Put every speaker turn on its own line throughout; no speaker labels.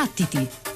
Battiti!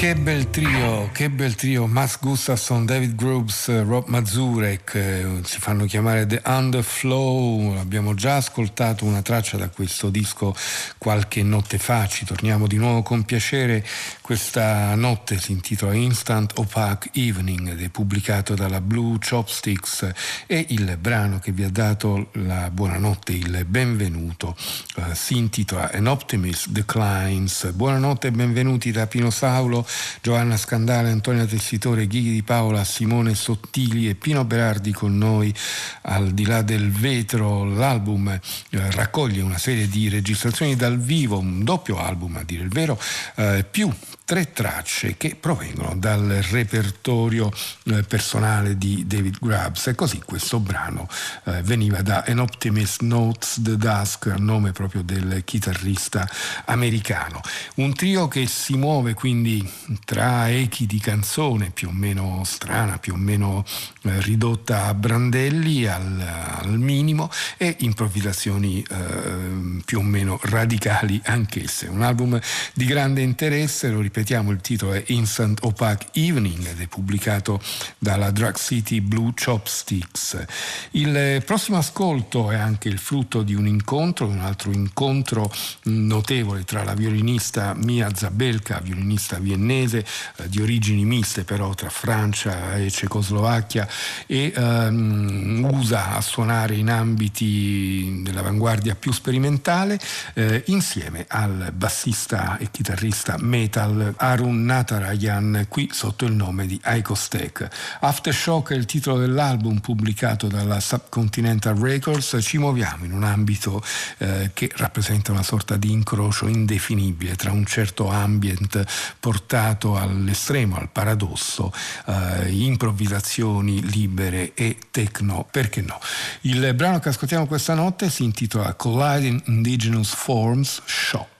Che bel trio, che bel trio, Max Gustafsson, David Groves, Rob Mazurek, eh, si fanno chiamare The Underflow, abbiamo già ascoltato una traccia da questo disco qualche notte fa, ci torniamo di nuovo con piacere, questa notte si intitola Instant Opaque Evening ed è pubblicato dalla Blue Chopsticks. E il brano che vi ha dato la buonanotte, il benvenuto, eh, si intitola An Optimist Declines. Buonanotte e benvenuti da Pino Saulo Giovanna Scandale, Antonia Tessitore, Ghighi di Paola, Simone Sottili e Pino Berardi con noi al di là del vetro. L'album eh, raccoglie una serie di registrazioni dal vivo, un doppio album a dire il vero, eh, più tre tracce che provengono dal repertorio eh, personale di David Grubbs e così questo brano eh, veniva da An Optimist Notes the Dusk, nome proprio del chitarrista americano. Un trio che si muove quindi tra echi di canzone più o meno strana, più o meno eh, ridotta a brandelli al, al minimo e improvvisazioni eh, più o meno radicali anch'esse. Un album di grande interesse, lo ripeto ripetiamo il titolo è Instant Opaque Evening ed è pubblicato dalla Drug City Blue Chopsticks. Il prossimo ascolto è anche il frutto di un incontro, un altro incontro notevole tra la violinista Mia Zabelka, violinista viennese eh, di origini miste però tra Francia e Cecoslovacchia e ehm, usa a suonare in ambiti dell'avanguardia più sperimentale eh, insieme al bassista e chitarrista metal Arun Natarajan, qui sotto il nome di Icostech. Aftershock è il titolo dell'album pubblicato dalla Subcontinental Records. Ci muoviamo in un ambito eh, che rappresenta una sorta di incrocio indefinibile tra un certo ambient portato all'estremo, al paradosso, eh, improvvisazioni libere e techno, perché no? Il brano che ascoltiamo questa notte si intitola Colliding Indigenous Forms Shock.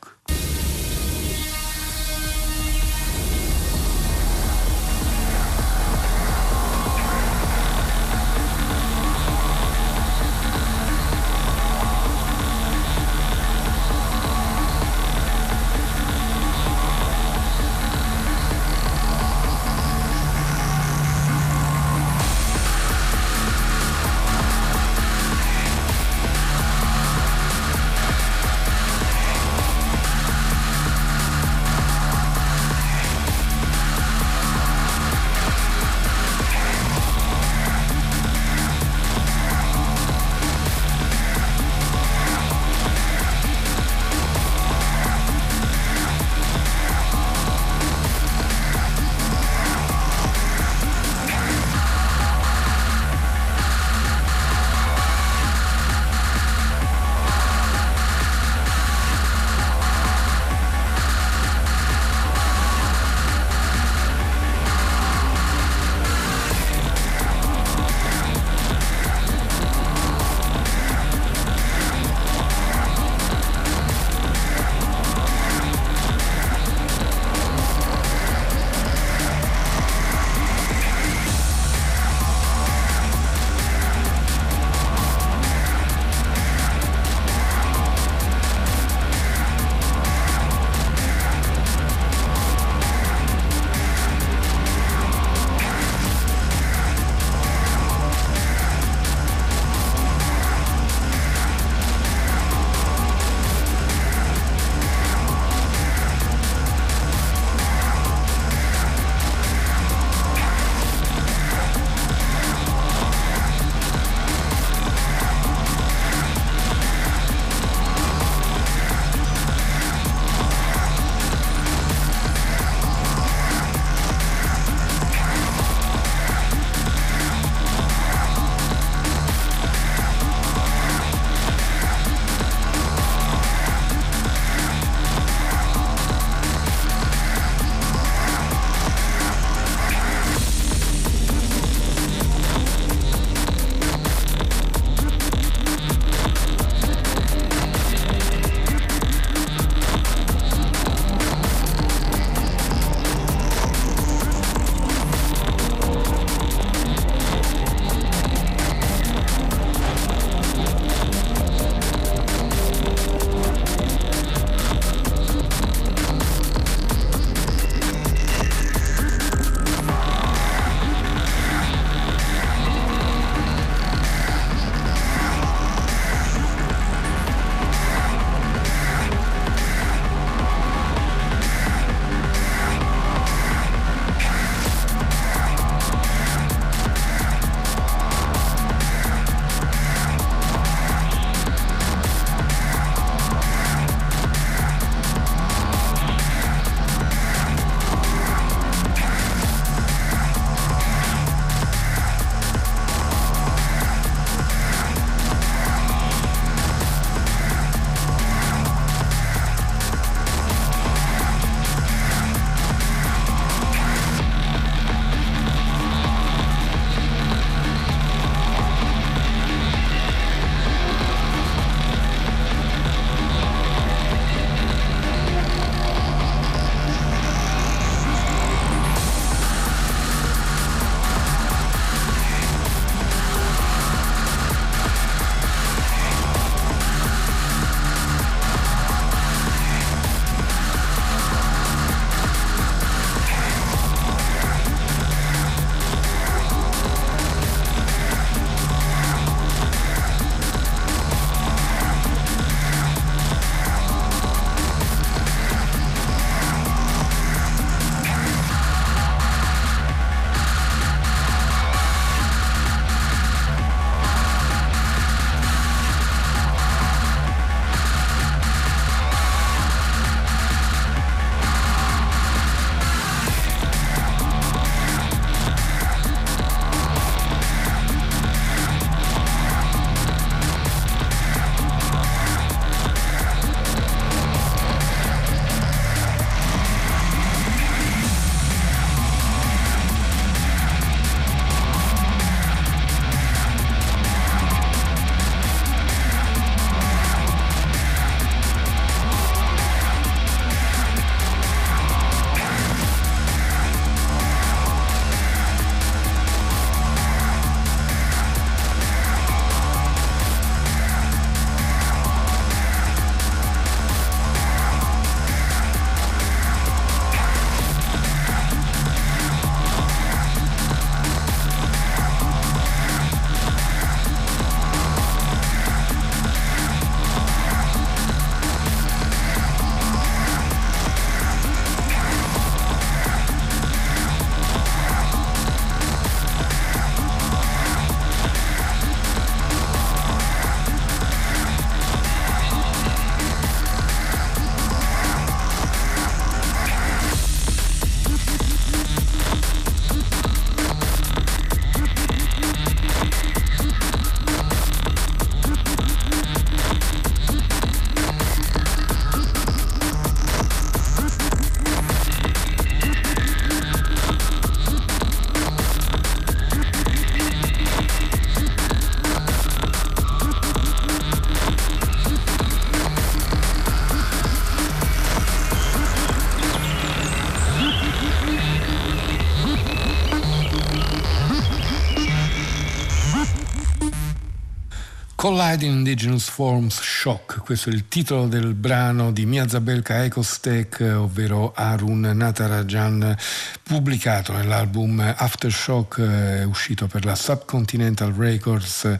Colliding Indigenous Forms Shock, questo è il titolo del brano di Miazabelka Ecostek, ovvero Arun Natarajan, pubblicato nell'album Aftershock, eh, uscito per la Subcontinental Records. Eh,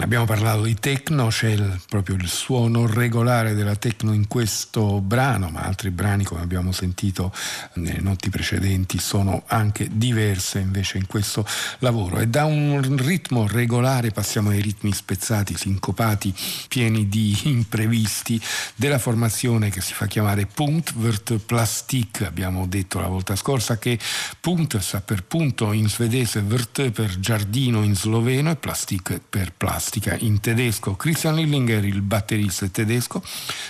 abbiamo parlato di techno, c'è il, proprio il suono regolare della techno in questo brano, ma altri brani, come abbiamo sentito nelle notti precedenti, sono anche diverse invece in questo lavoro. E da un ritmo regolare passiamo ai ritmi spezzati, sincopati, pieni di imprevisti della formazione che si fa chiamare Punkt Vert Plastik. Abbiamo detto la volta scorsa che Punkt sta per punto in svedese, Vert per giardino in sloveno e Plastik per plastica in tedesco. Christian Lillinger, il batterista tedesco,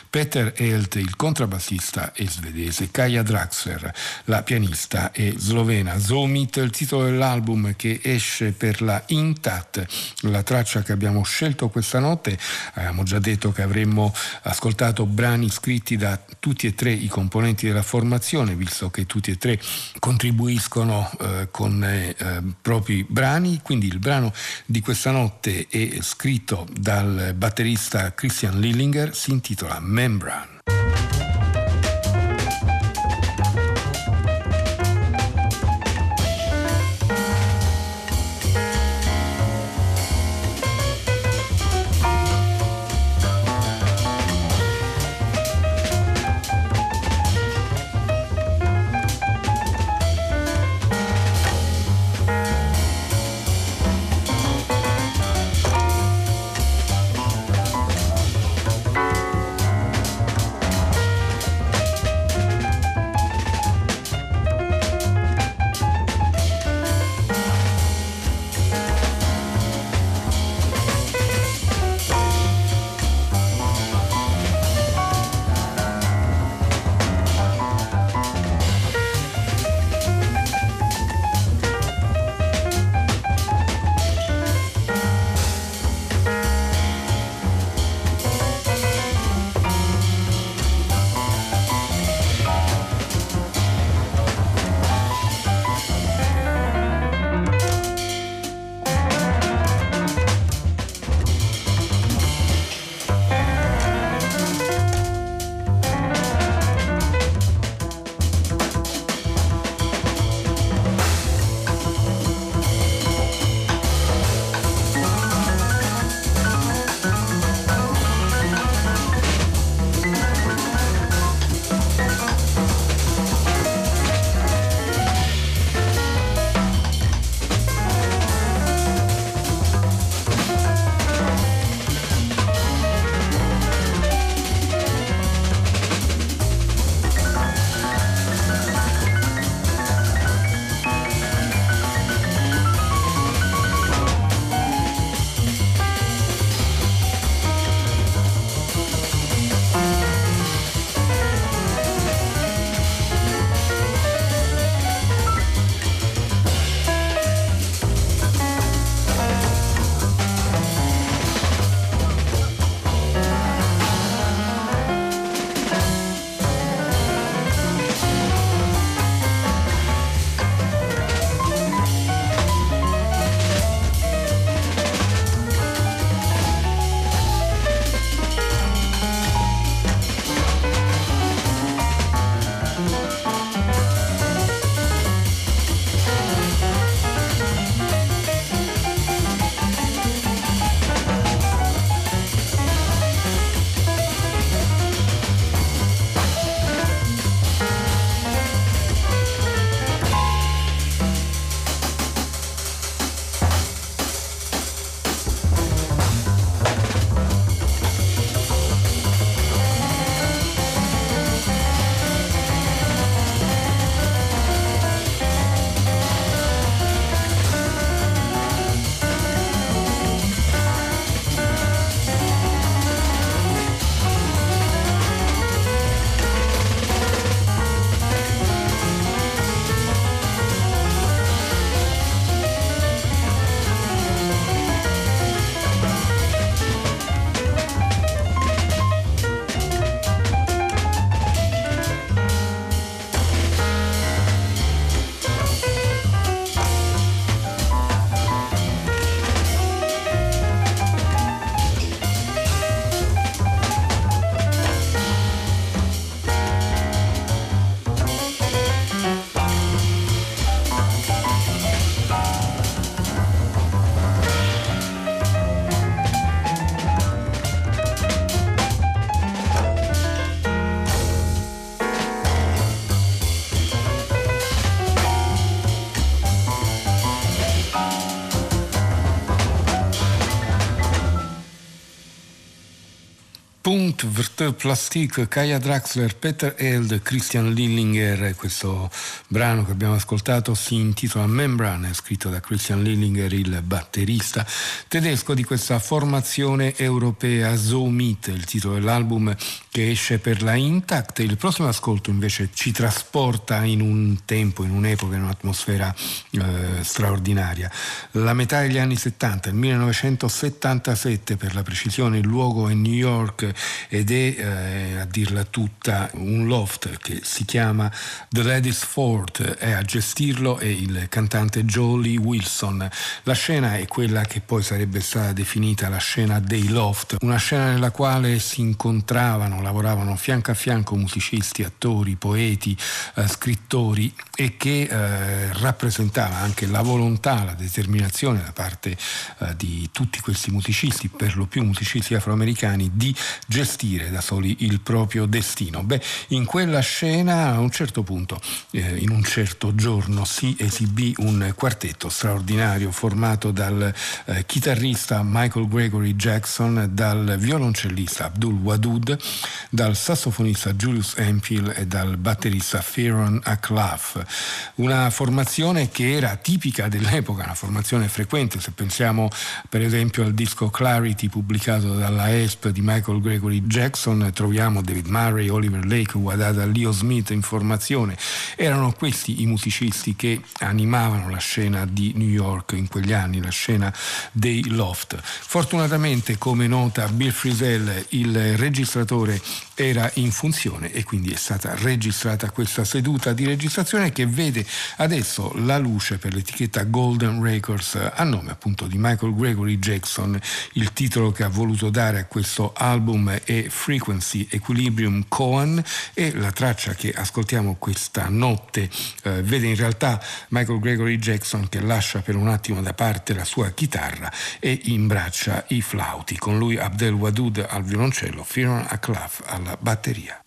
Peter Helt, il contrabbassista è svedese, Kaja Draxler, la pianista è slovena. Zomit, il titolo dell'album che esce per la Intat, la traccia che abbiamo scelto questa notte, abbiamo già detto che avremmo ascoltato brani scritti da tutti e tre i componenti della formazione, visto che tutti e tre contribuiscono eh, con eh, propri brani, quindi il brano di questa notte è scritto dal batterista Christian Lillinger, si intitola Membrane. Plastik, Kaya Draxler, Peter Eld, Christian Lillinger. Questo brano che abbiamo ascoltato si intitola Membrane, scritto da Christian Lillinger, il batterista tedesco di questa formazione europea Zoomit, il titolo dell'album che esce per la Intact. Il prossimo ascolto invece ci trasporta in un tempo, in un'epoca, in un'atmosfera eh, straordinaria. La metà degli anni 70, il 1977 per la precisione, il luogo è New York ed è eh, a dirla tutta un loft che si chiama The Ladies Fort e a gestirlo è il cantante Jolie Wilson. La scena è quella che poi sarebbe stata definita la scena dei loft, una scena nella quale si incontravano, lavoravano fianco a fianco musicisti, attori, poeti, eh, scrittori e che eh, rappresentava anche la volontà, la determinazione da parte eh, di tutti questi musicisti, per lo più musicisti afroamericani, di gestire da soli il proprio destino. Beh, in quella scena a un certo punto, eh, in un certo giorno, si esibì un quartetto straordinario formato dal eh, chitarrista Michael Gregory Jackson, dal violoncellista Abdul Wadud, dal sassofonista Julius Empil e dal batterista Fearon Aklaf. Una formazione che era tipica dell'epoca, una formazione frequente, se pensiamo per esempio al disco Clarity pubblicato dalla ESP di Michael Gregory Jackson, troviamo David Murray, Oliver Lake, Wadada, Leo Smith in formazione. Erano questi i musicisti che animavano la scena di New York in quegli anni, la scena dei loft. Fortunatamente, come nota Bill Frisell, il registratore era in funzione e quindi è stata registrata questa seduta di registrazione che vede adesso la luce per l'etichetta Golden Records a nome appunto di Michael Gregory Jackson. Il titolo che ha voluto dare a questo album è Frequency Equilibrium Cohen e la traccia che ascoltiamo questa notte eh, vede in realtà Michael Gregory Jackson che lascia per un attimo da parte la sua chitarra e imbraccia i flauti. Con lui Abdel Wadud al violoncello, Firon Aklaf alla batteria.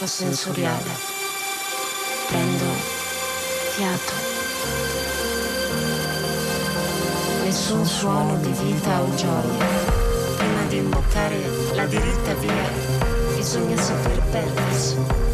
Sovraccarico sensoriale. Prendo fiato. Nessun suono di vita o gioia. Prima di imboccare la diritta via bisogna saper perdersi.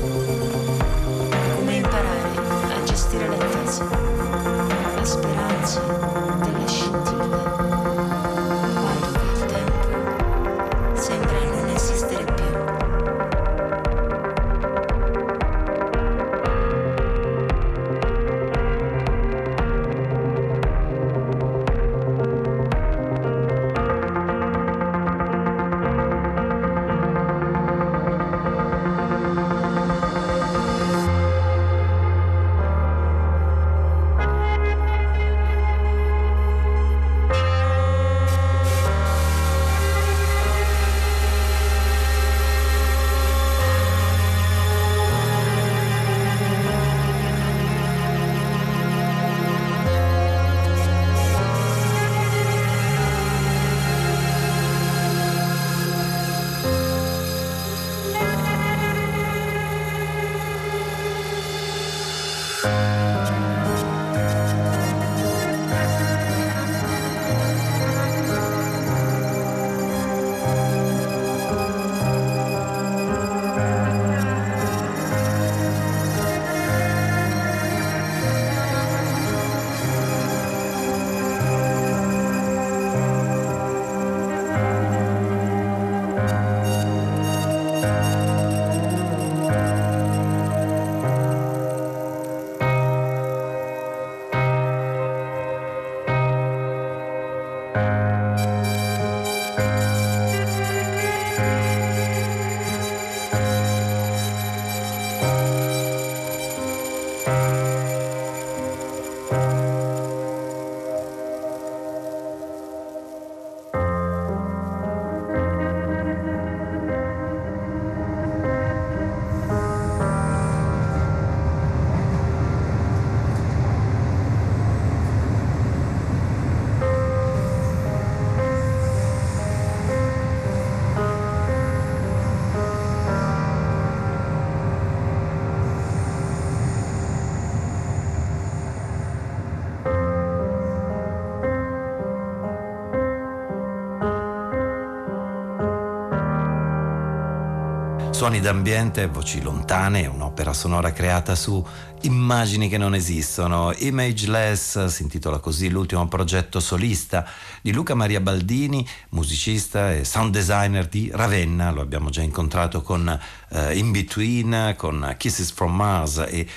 Suoni d'ambiente, voci lontane, un'opera sonora creata su immagini che non esistono. Imageless si intitola così l'ultimo progetto solista di Luca Maria Baldini, musicista e sound designer di Ravenna. Lo abbiamo già incontrato con uh, In Between, con Kisses from Mars e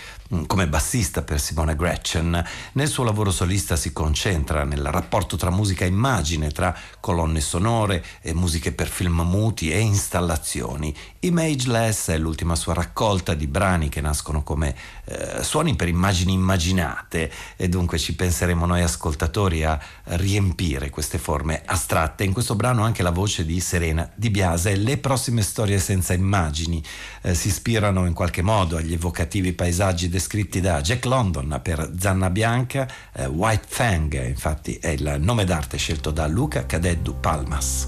come bassista per Simone Gretchen. Nel suo lavoro solista si concentra nel rapporto tra musica e immagine, tra colonne sonore e musiche per film muti e installazioni. Imageless è l'ultima sua raccolta di brani che nascono come eh, suoni per immagini immaginate e dunque ci penseremo noi ascoltatori a riempire queste forme astratte. In questo brano anche la voce di Serena Di Biase. Le prossime storie senza immagini eh, si ispirano in qualche modo agli evocativi paesaggi descritti da Jack London per Zanna Bianca, eh, White Fang, infatti è il nome d'arte scelto da Luca Cadeddu Palmas.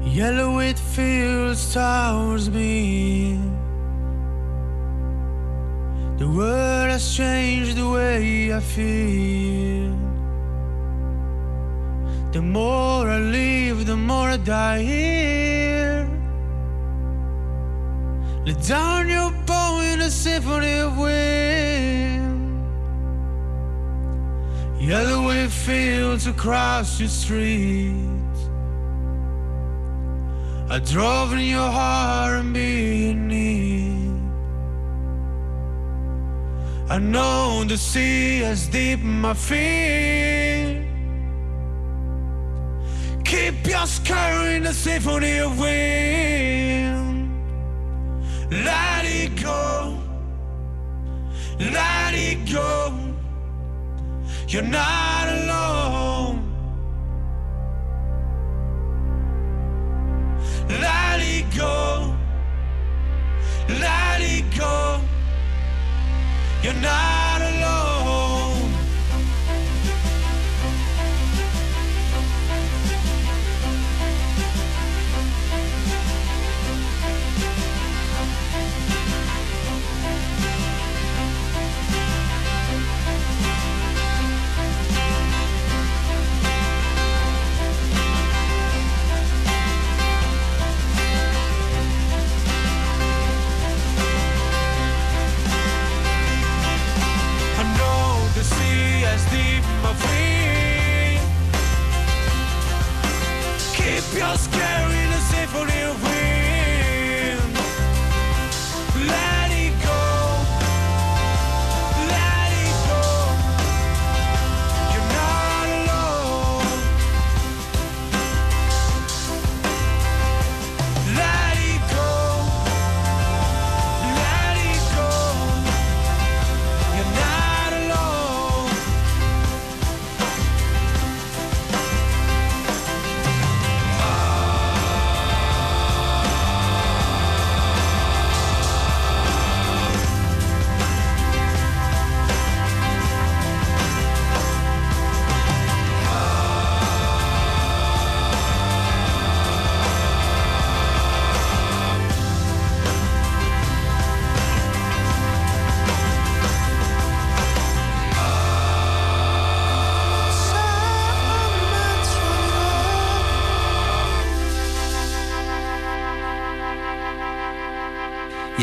Yellow it fields towards me. The world has changed the way I feel. The more I live, the more I die here. Let down your symphony of wind. Yellow wave fields across your streets. I drove in your heart and be in need. I know the sea is deep my feet. Keep your skirt in a symphony of wind. Let it go. Let it go. You're not alone. Let it go. Let it go. You're not You're scary.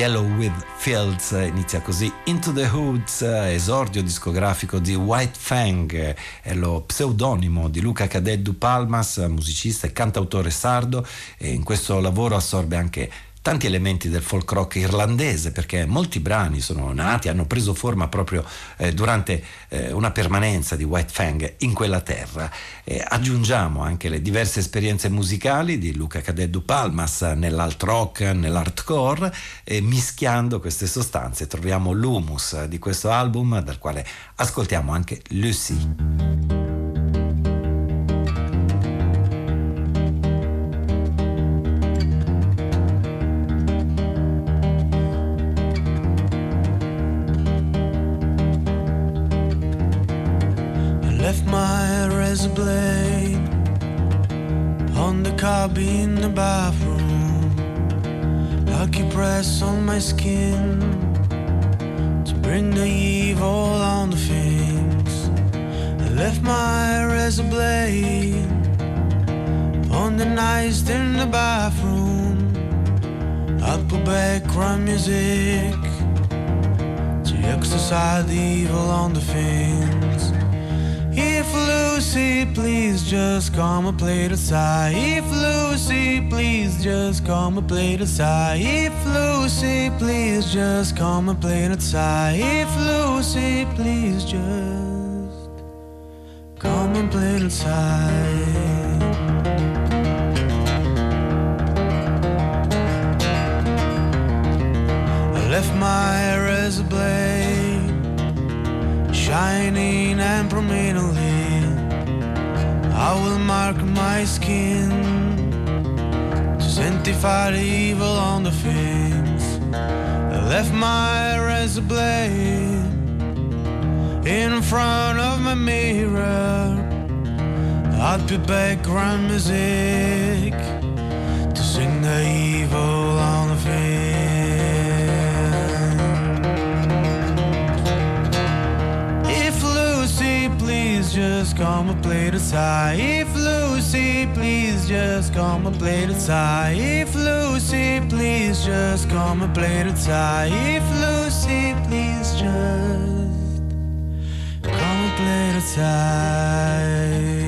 Yellow with Fields inizia così Into the Hoods, esordio discografico di White Fang, è lo pseudonimo di Luca Cadeddu Palmas, musicista e cantautore sardo e in questo lavoro assorbe anche tanti elementi del folk rock irlandese perché molti brani sono nati, hanno preso forma proprio eh, durante eh, una permanenza di White Fang in quella terra. Eh, aggiungiamo anche le diverse esperienze musicali di Luca Cadeddu Palmas nell'alt rock, nell'hardcore e mischiando queste sostanze troviamo l'humus di questo album dal quale ascoltiamo anche Lucy.
To bring the evil on the things. I left my razor blade on the nights in the bathroom. I put background music to exercise the evil on the things. Lucy, please just come and play the side. If Lucy, please just come and play the side. If Lucy, please just come and play the side. If Lucy, please just come and play the side. Left my razor blade shining and prominently. I will mark my skin to sanctify the evil on the things. I left my razor blade in front of my mirror. I'd put background music to sing the evil on the things. If Lucy, please just come play the side. If Lucy, please just come and play the side. If Lucy, please just come and play the side. If Lucy, please just come and play the side.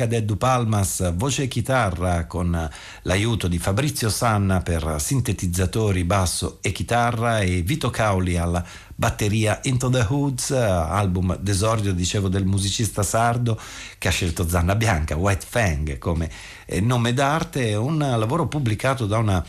Luca Cadeddu Palmas, voce e chitarra con l'aiuto di Fabrizio Sanna per sintetizzatori, basso e chitarra e Vito Cauli alla batteria Into the Hoods, album d'esordio, dicevo, del musicista sardo che ha scelto Zanna Bianca, White Fang come eh, nome d'arte, un lavoro pubblicato da una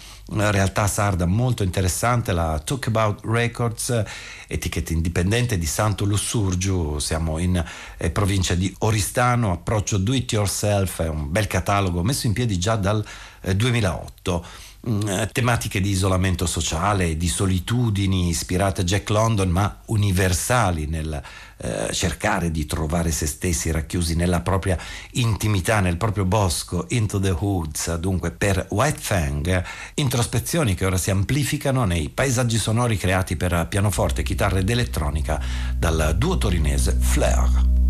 realtà sarda molto interessante, la Talk About Records, etichetta indipendente di Santo Lussurgiu, siamo in eh, provincia di Oristano, approccio do it yourself, è un bel catalogo messo in piedi già dal eh, 2008. Mm, eh, tematiche di isolamento sociale, di solitudini ispirate a Jack London, ma universali nel eh, cercare di trovare se stessi racchiusi nella propria intimità, nel proprio bosco, into the woods. Dunque, per White Fang, introspezioni che ora si amplificano nei paesaggi sonori creati per pianoforte, chitarra ed elettronica dal duo torinese Fleur.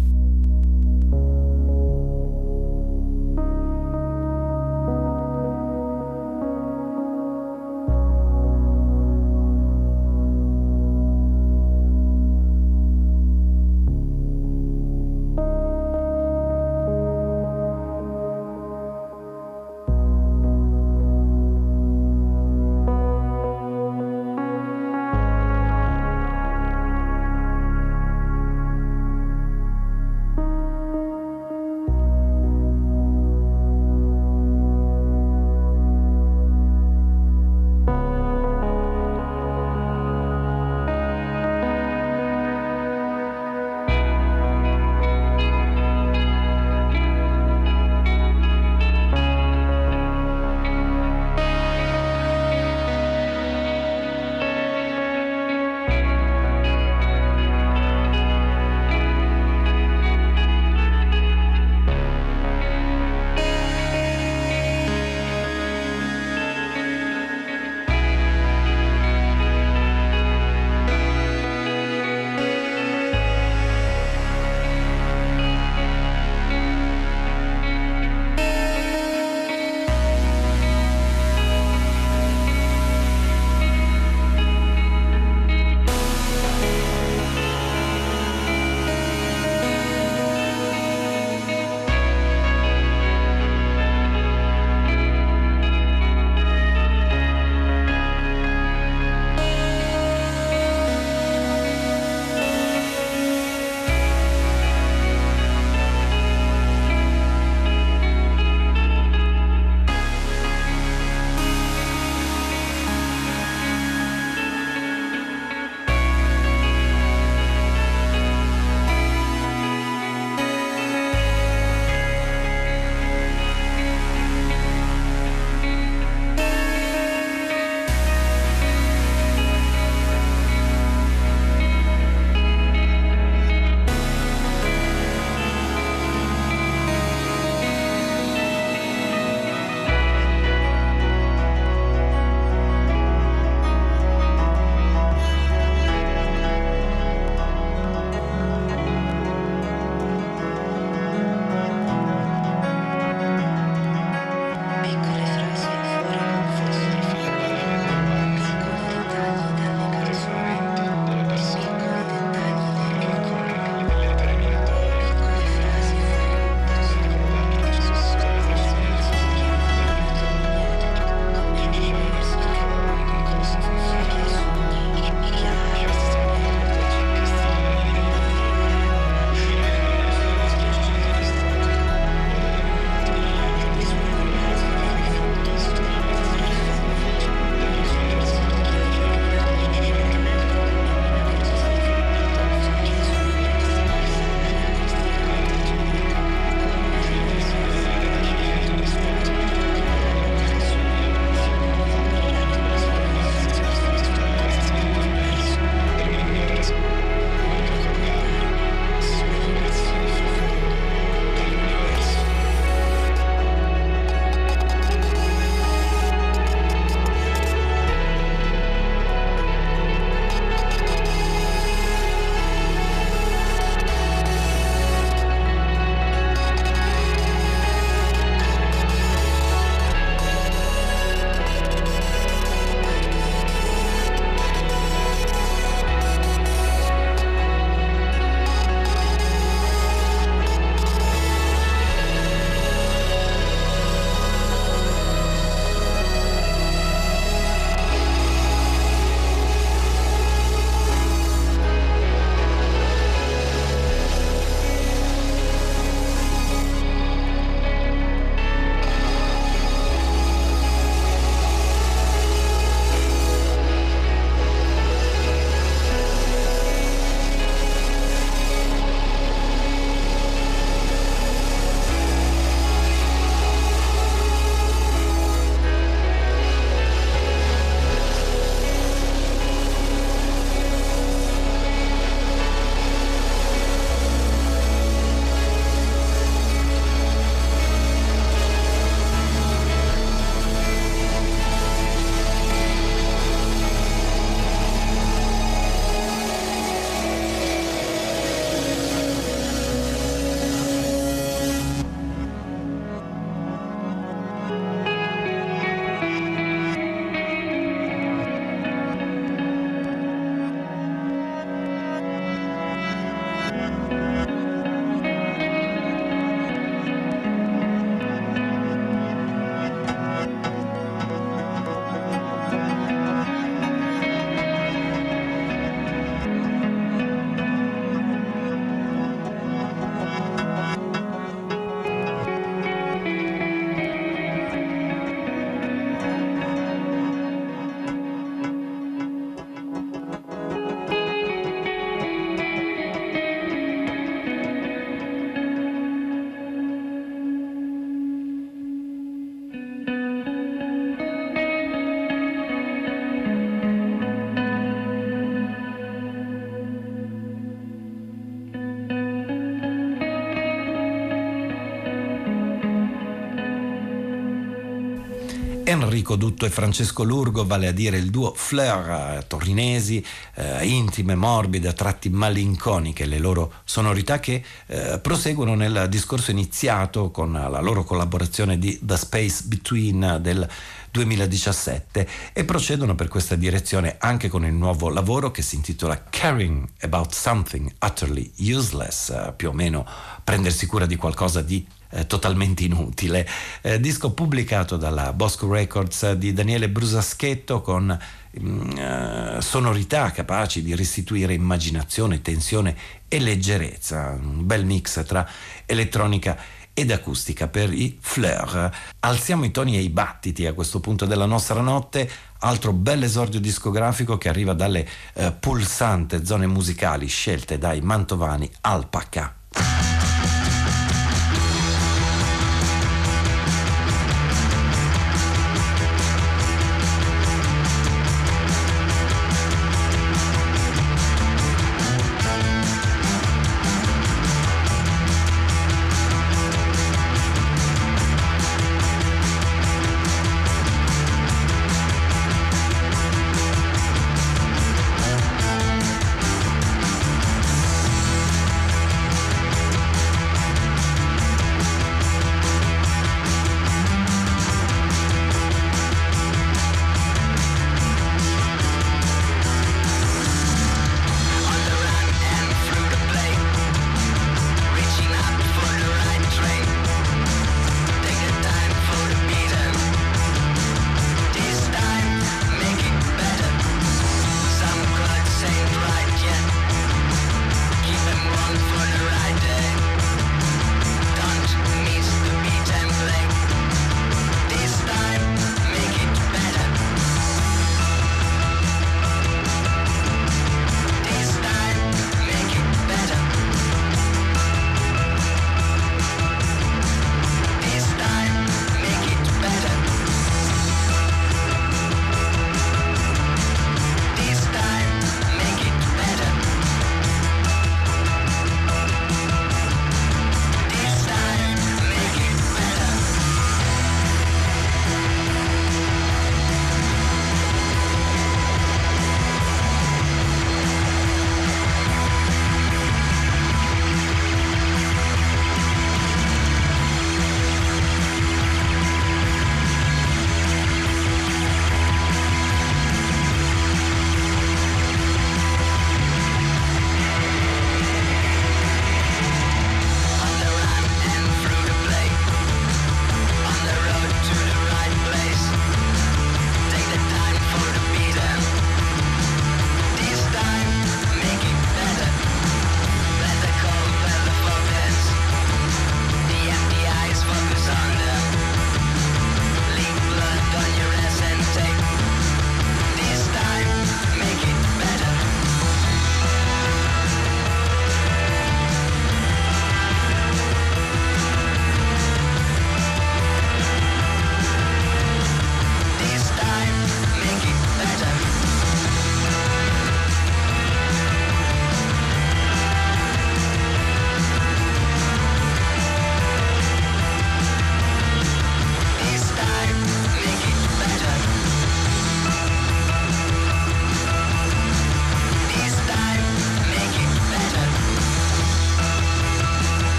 Enrico Dutto e Francesco Lurgo, vale a dire il duo Fleur eh, torinesi, eh, intime, morbide, a tratti malinconiche, le loro sonorità che eh, proseguono nel discorso iniziato con la loro collaborazione di The Space Between del 2017 e procedono per questa direzione anche con il nuovo lavoro che si intitola Caring About Something Utterly Useless, eh, più o meno prendersi cura di qualcosa di eh, totalmente inutile. Eh, disco pubblicato dalla Bosco Records di Daniele Brusaschetto con mm, eh, sonorità capaci di restituire immaginazione, tensione e leggerezza, un bel mix tra elettronica ed acustica per i Fleur. Alziamo i toni e i battiti a questo punto della nostra notte, altro bel esordio discografico che arriva dalle eh, pulsante zone musicali scelte dai mantovani Alpaca.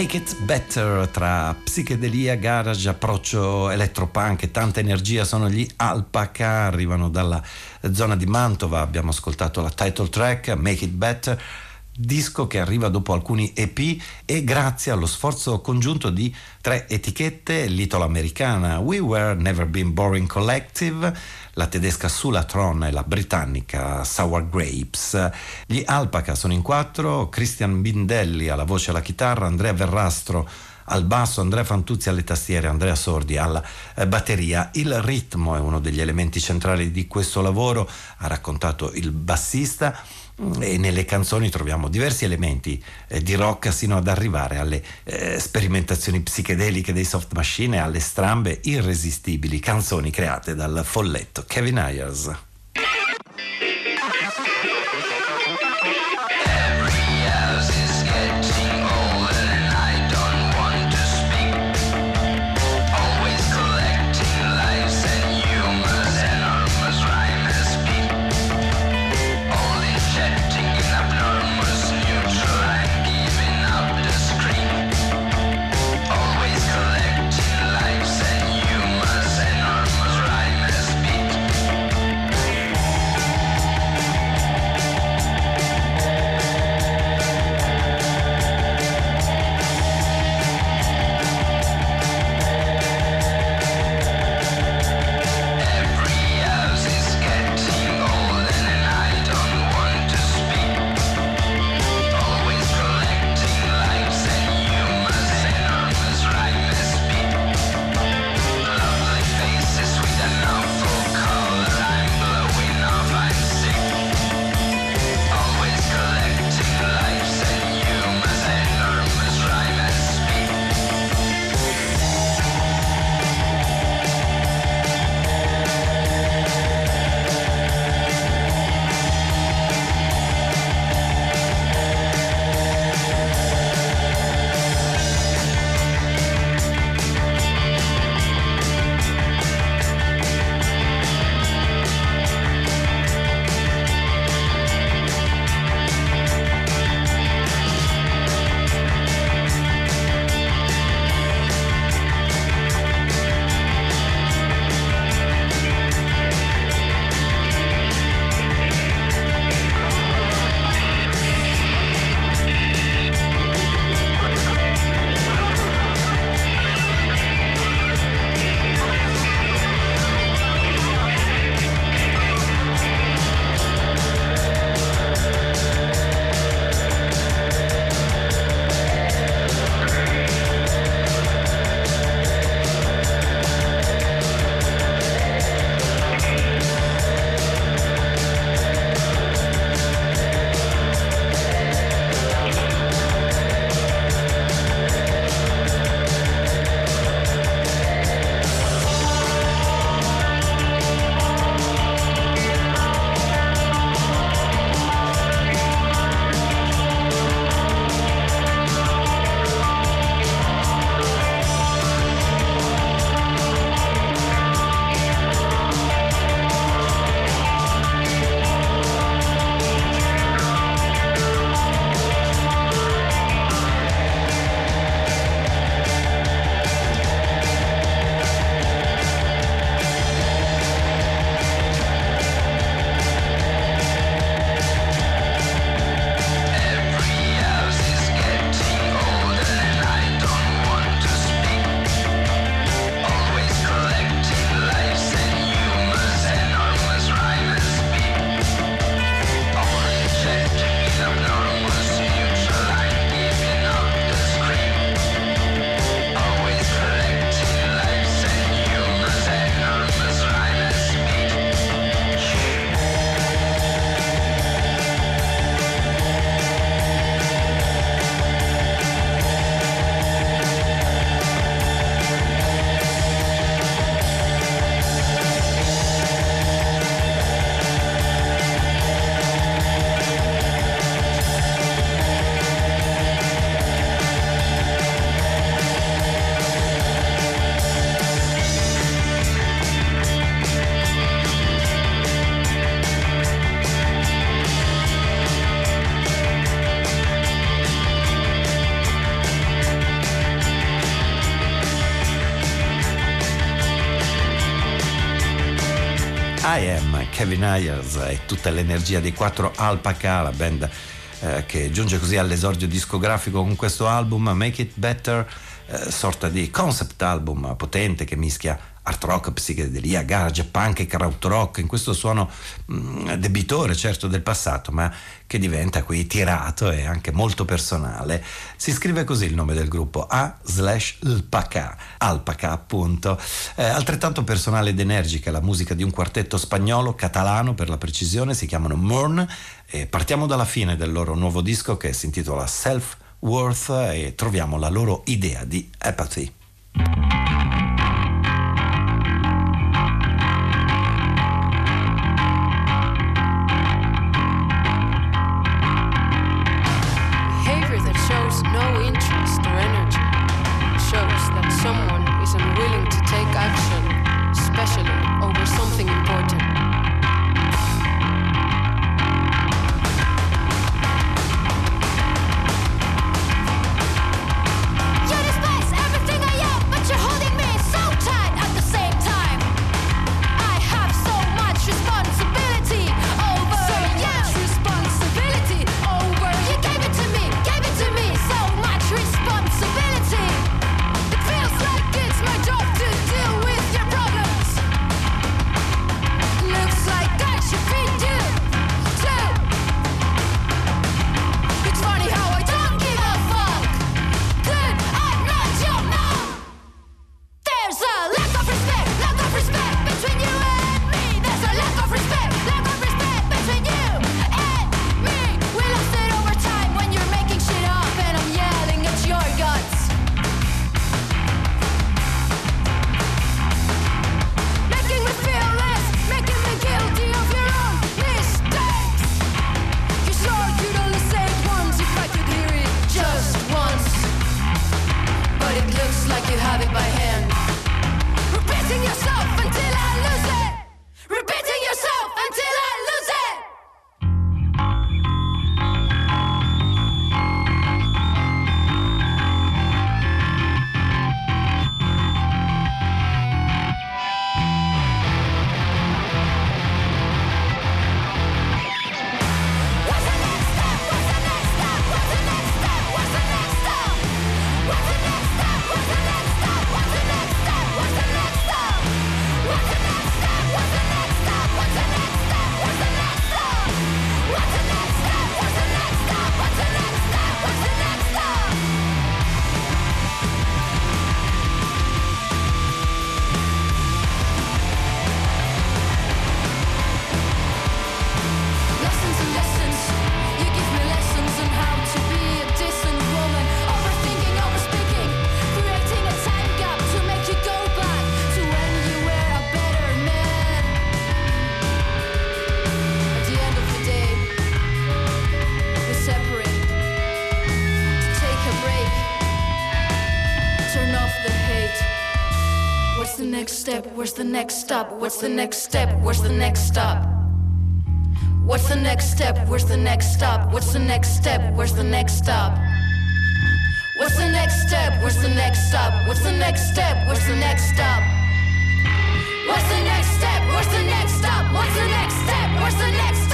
Make It Better tra psichedelia, garage, approccio elettropunk e tanta energia sono gli Alpaca, arrivano dalla zona di Mantova, abbiamo ascoltato la title track Make It Better disco che arriva dopo alcuni EP e grazie allo sforzo congiunto di tre etichette, l'italo-americana We Were Never Been Boring Collective, la tedesca Sulatron e la britannica Sour Grapes. Gli Alpaca sono in quattro, Christian Bindelli alla voce e alla chitarra, Andrea Verrastro al basso, Andrea Fantuzzi alle tastiere, Andrea Sordi alla eh, batteria. Il ritmo è uno degli elementi centrali di questo lavoro, ha raccontato il bassista e nelle canzoni troviamo diversi elementi eh, di rock sino ad arrivare alle eh, sperimentazioni psichedeliche dei soft machine e alle strambe irresistibili canzoni create dal folletto Kevin Ayers. Kevin Ayers e tutta l'energia dei quattro Alpaca, la band eh, che giunge così all'esordio discografico con questo album Make It Better, eh, sorta di concept album potente che mischia art rock, psichedelia, garage, punk e krautrock, in questo suono mh, mm, debitore certo del passato, ma che diventa qui tirato e anche molto personale. Si scrive così il nome del gruppo, A slash Alpaca, Alpaca appunto. Eh, altrettanto personale ed energica la musica di un quartetto spagnolo, catalano per la precisione, si chiamano Morn e partiamo dalla fine del loro nuovo disco che si intitola Self Worth e troviamo la loro idea di apathy.
What's the next step? Where's the next stop? What's the next step? Where's the next stop? What's the next step? Where's the next stop? What's the next step? Where's the next stop? What's the next step? Where's the next stop? What's the next step? Where's the next stop? What's the next step? Where's the next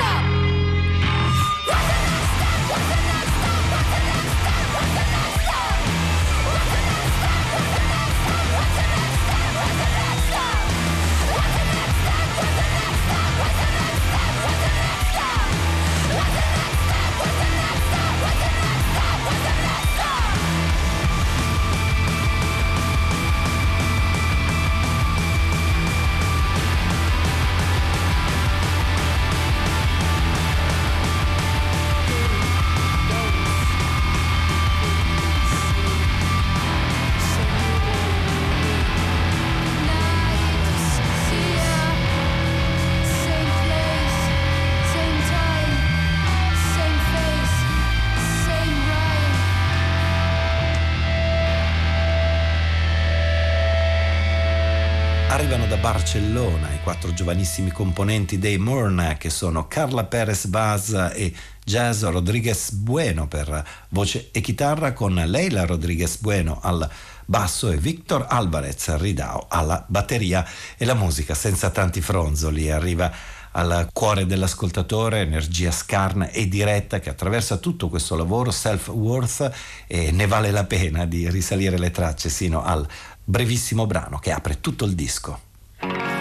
quattro giovanissimi componenti dei Morna che sono Carla Perez Baz e Jazz Rodriguez Bueno per voce e chitarra con Leila Rodriguez Bueno al basso e Victor Alvarez Ridao alla batteria e la musica senza tanti fronzoli arriva al cuore dell'ascoltatore, energia scarna e diretta che attraversa tutto questo lavoro self-worth e ne vale la pena di risalire le tracce sino al brevissimo brano che apre tutto il disco.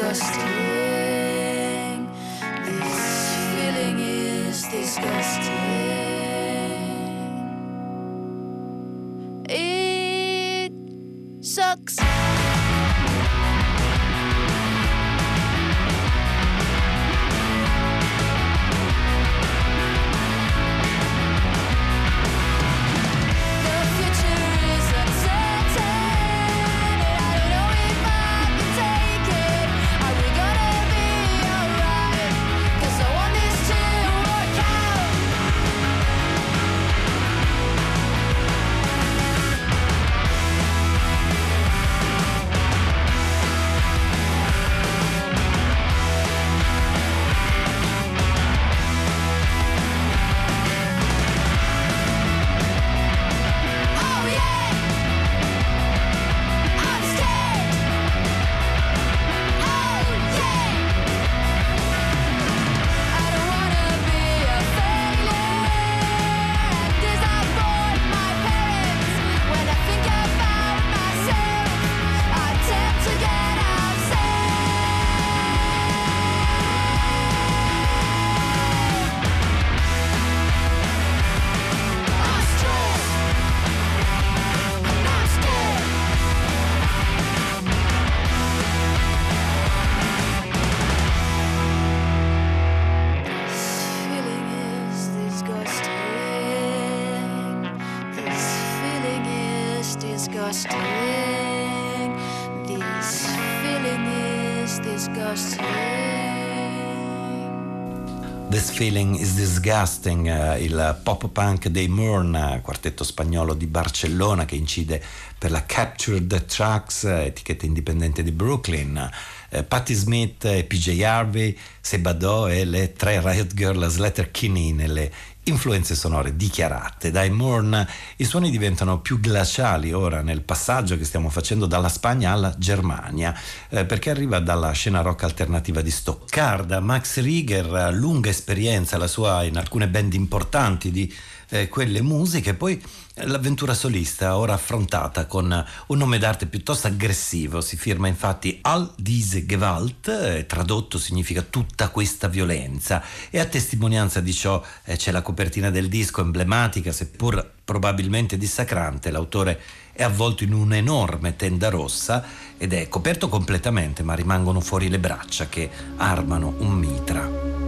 Disgusting. This feeling is disgusting. It sucks. Feeling is Disgusting,
eh, il pop punk dei Mourn, quartetto spagnolo di Barcellona che incide per la Captured Tracks, etichetta indipendente di Brooklyn. Eh, Patti Smith PJ Harvey, Sebado e le tre Riot Girl Slater Kinney nelle influenze sonore dichiarate. Dai Mourn i suoni diventano più glaciali ora nel passaggio che stiamo facendo dalla Spagna alla Germania, eh, perché arriva dalla scena rock alternativa di Stoccarda. Max Rieger, lunga esperienza, la sua in alcune band importanti di eh, quelle musiche, poi l'avventura solista ora affrontata con un nome d'arte piuttosto aggressivo, si firma infatti All diese Gewalt, eh, tradotto significa tutta questa violenza. E a testimonianza di ciò eh, c'è la copertina del disco emblematica, seppur probabilmente dissacrante, l'autore è avvolto in un'enorme tenda rossa ed è coperto completamente ma rimangono fuori le braccia che armano un mitra.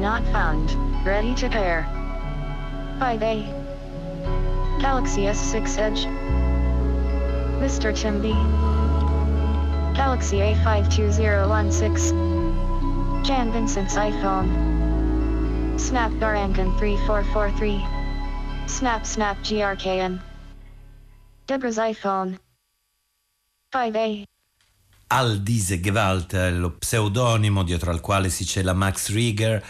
Not found. Ready to pair. 5A. Galaxy S6 Edge. Mr. Tim B. Galaxy A52016. Jan Vincent's iPhone. Snap Snapdragon 3443. Snap Snap GRKN. Deborah's iPhone. 5A.
Aldise Gewalt, lo pseudonimo dietro al quale si cela Max Rieger.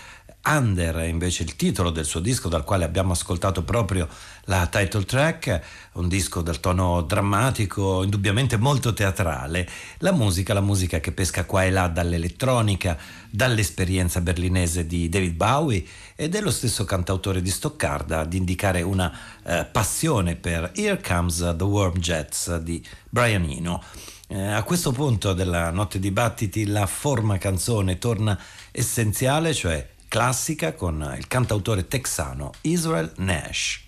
Under è invece il titolo del suo disco dal quale abbiamo ascoltato proprio la title track, un disco dal tono drammatico, indubbiamente molto teatrale. La musica, la musica che pesca qua e là dall'elettronica, dall'esperienza berlinese di David Bowie ed è lo stesso cantautore di Stoccarda ad indicare una eh, passione per Here Comes the Warm Jets di Brian Eno. Eh, a questo punto della notte dibattiti la forma canzone torna essenziale, cioè classica, con il cantautore texano Israel Nash.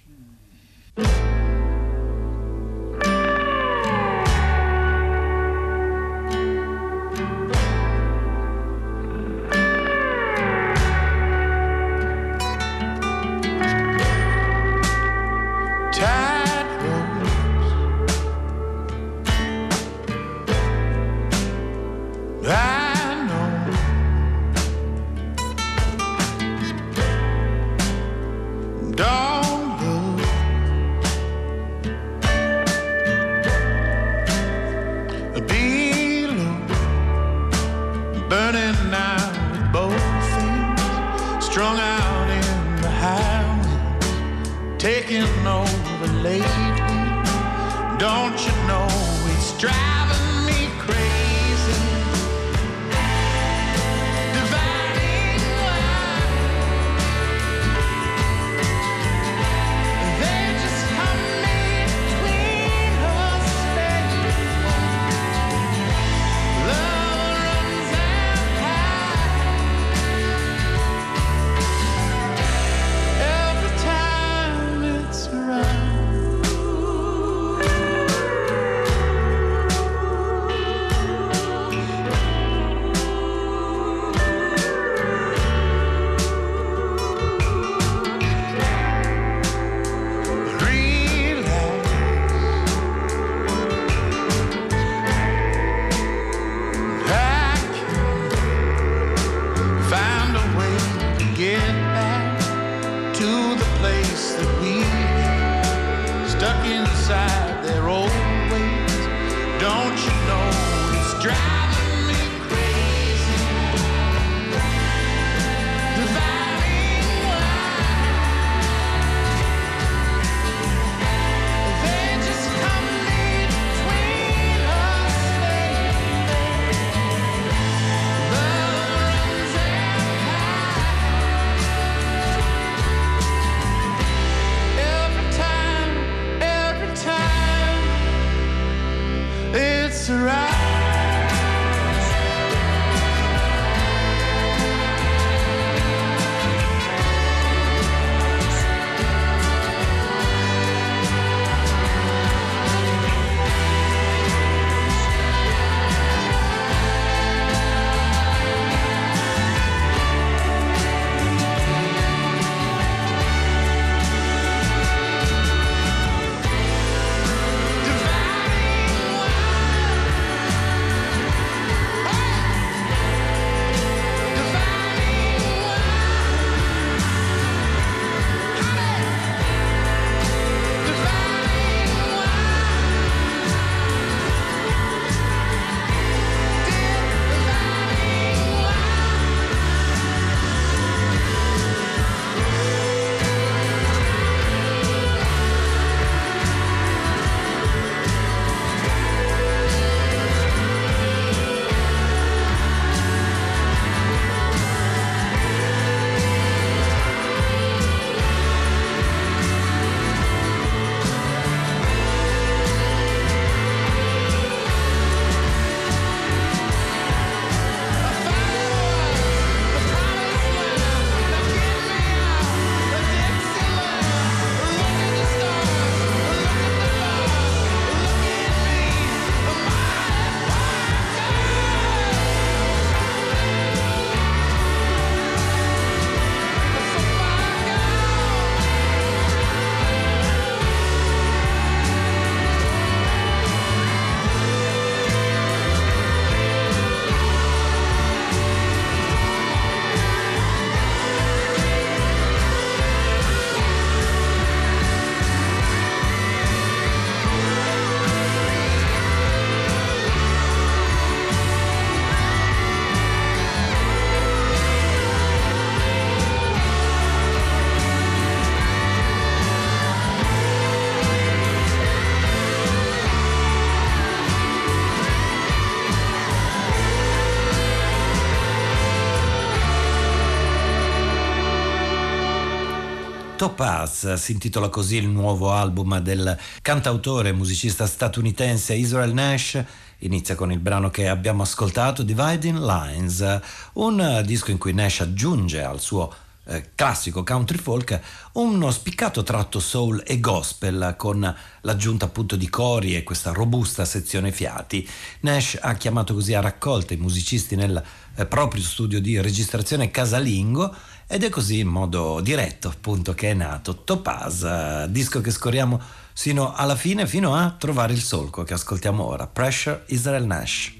Topaz, si intitola così il nuovo album del cantautore e musicista statunitense Israel Nash. Inizia con il brano che abbiamo ascoltato, Dividing Lines, un disco in cui Nash aggiunge al suo eh, classico country folk, uno spiccato tratto soul e gospel con l'aggiunta appunto di cori e questa robusta sezione fiati. Nash ha chiamato così a raccolta i musicisti nel eh, proprio studio di registrazione casalingo ed è così in modo diretto appunto che è nato Topaz, disco che scorriamo sino alla fine, fino a trovare il solco che ascoltiamo ora, Pressure Israel Nash.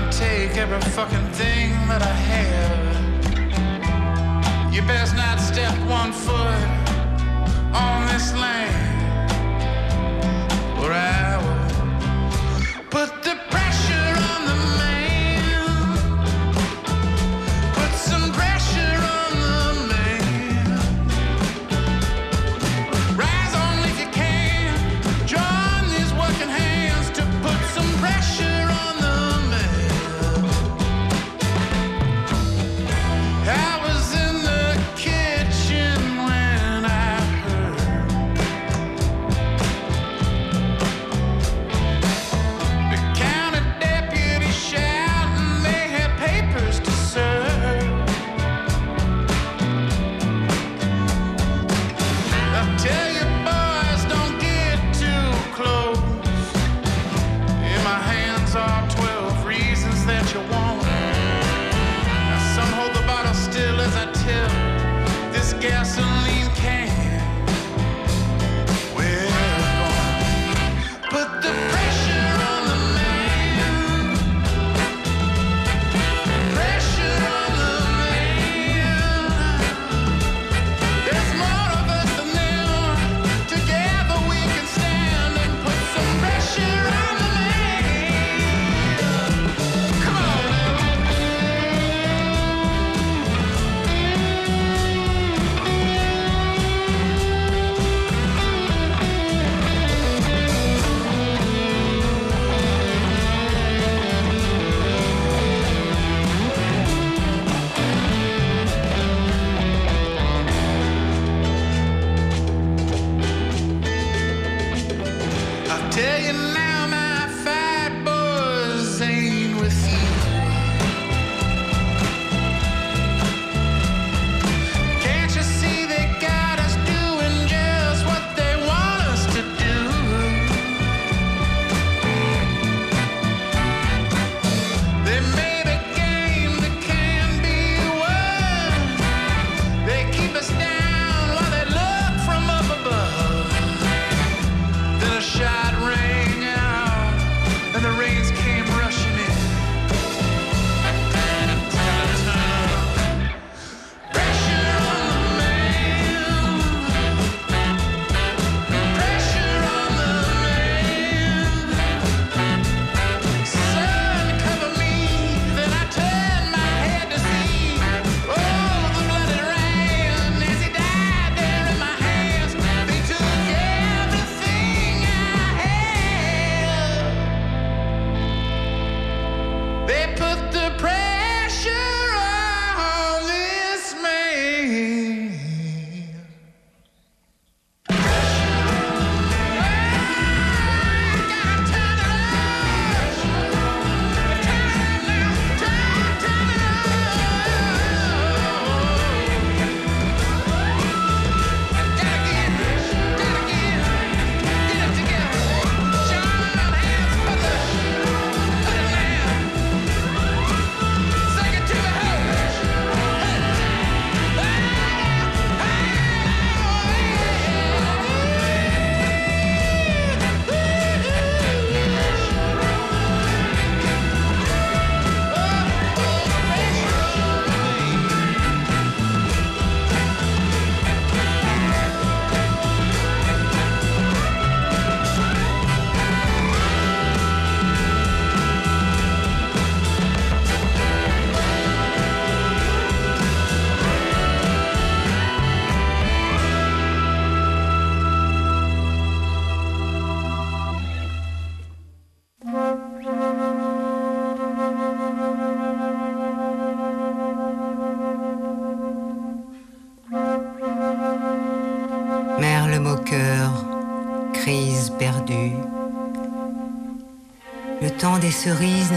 gonna take every fucking thing that I have. You
best not step one foot on this land or I will put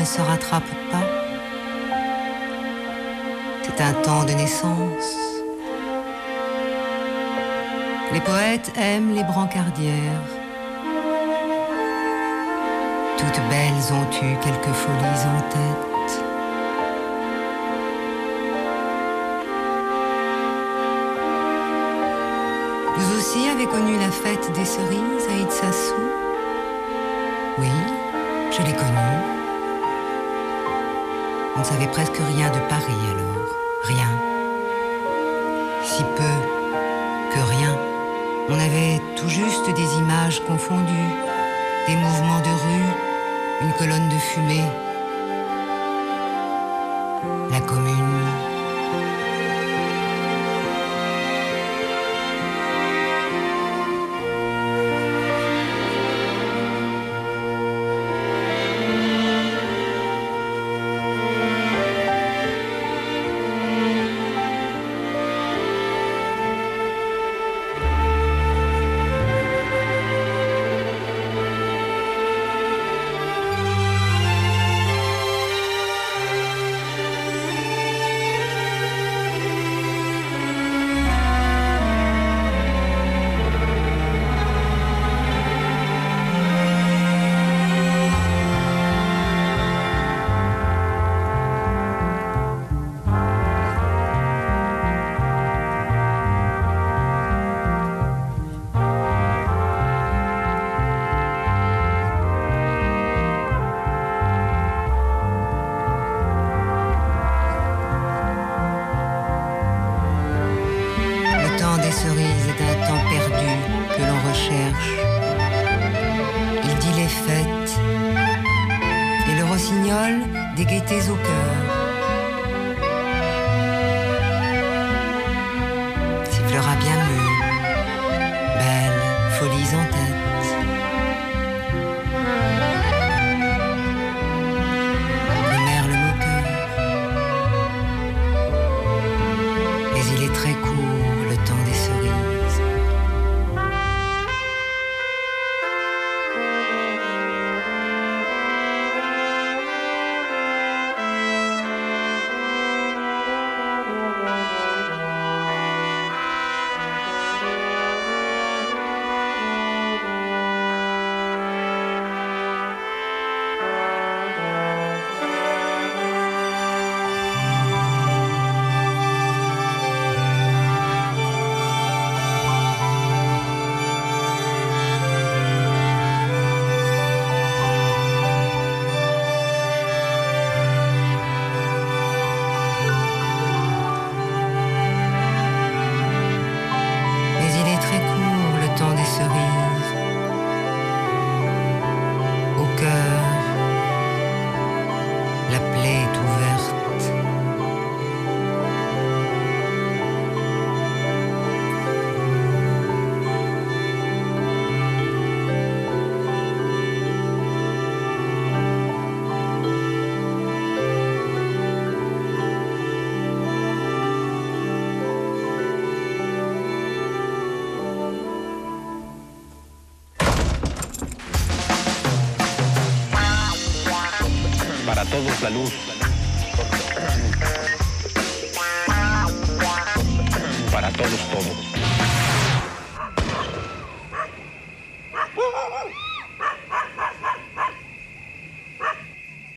se rattrape pas. C'est un temps de naissance. Les poètes aiment les brancardières. Toutes belles ont eu quelques folies en tête. Vous aussi avez connu la fête des cerises à Itsasu Oui, je l'ai connue. On ne savait presque rien de Paris alors. Rien. Si peu que rien. On avait tout juste des images confondues, des mouvements de rue, une colonne de fumée. La
luz.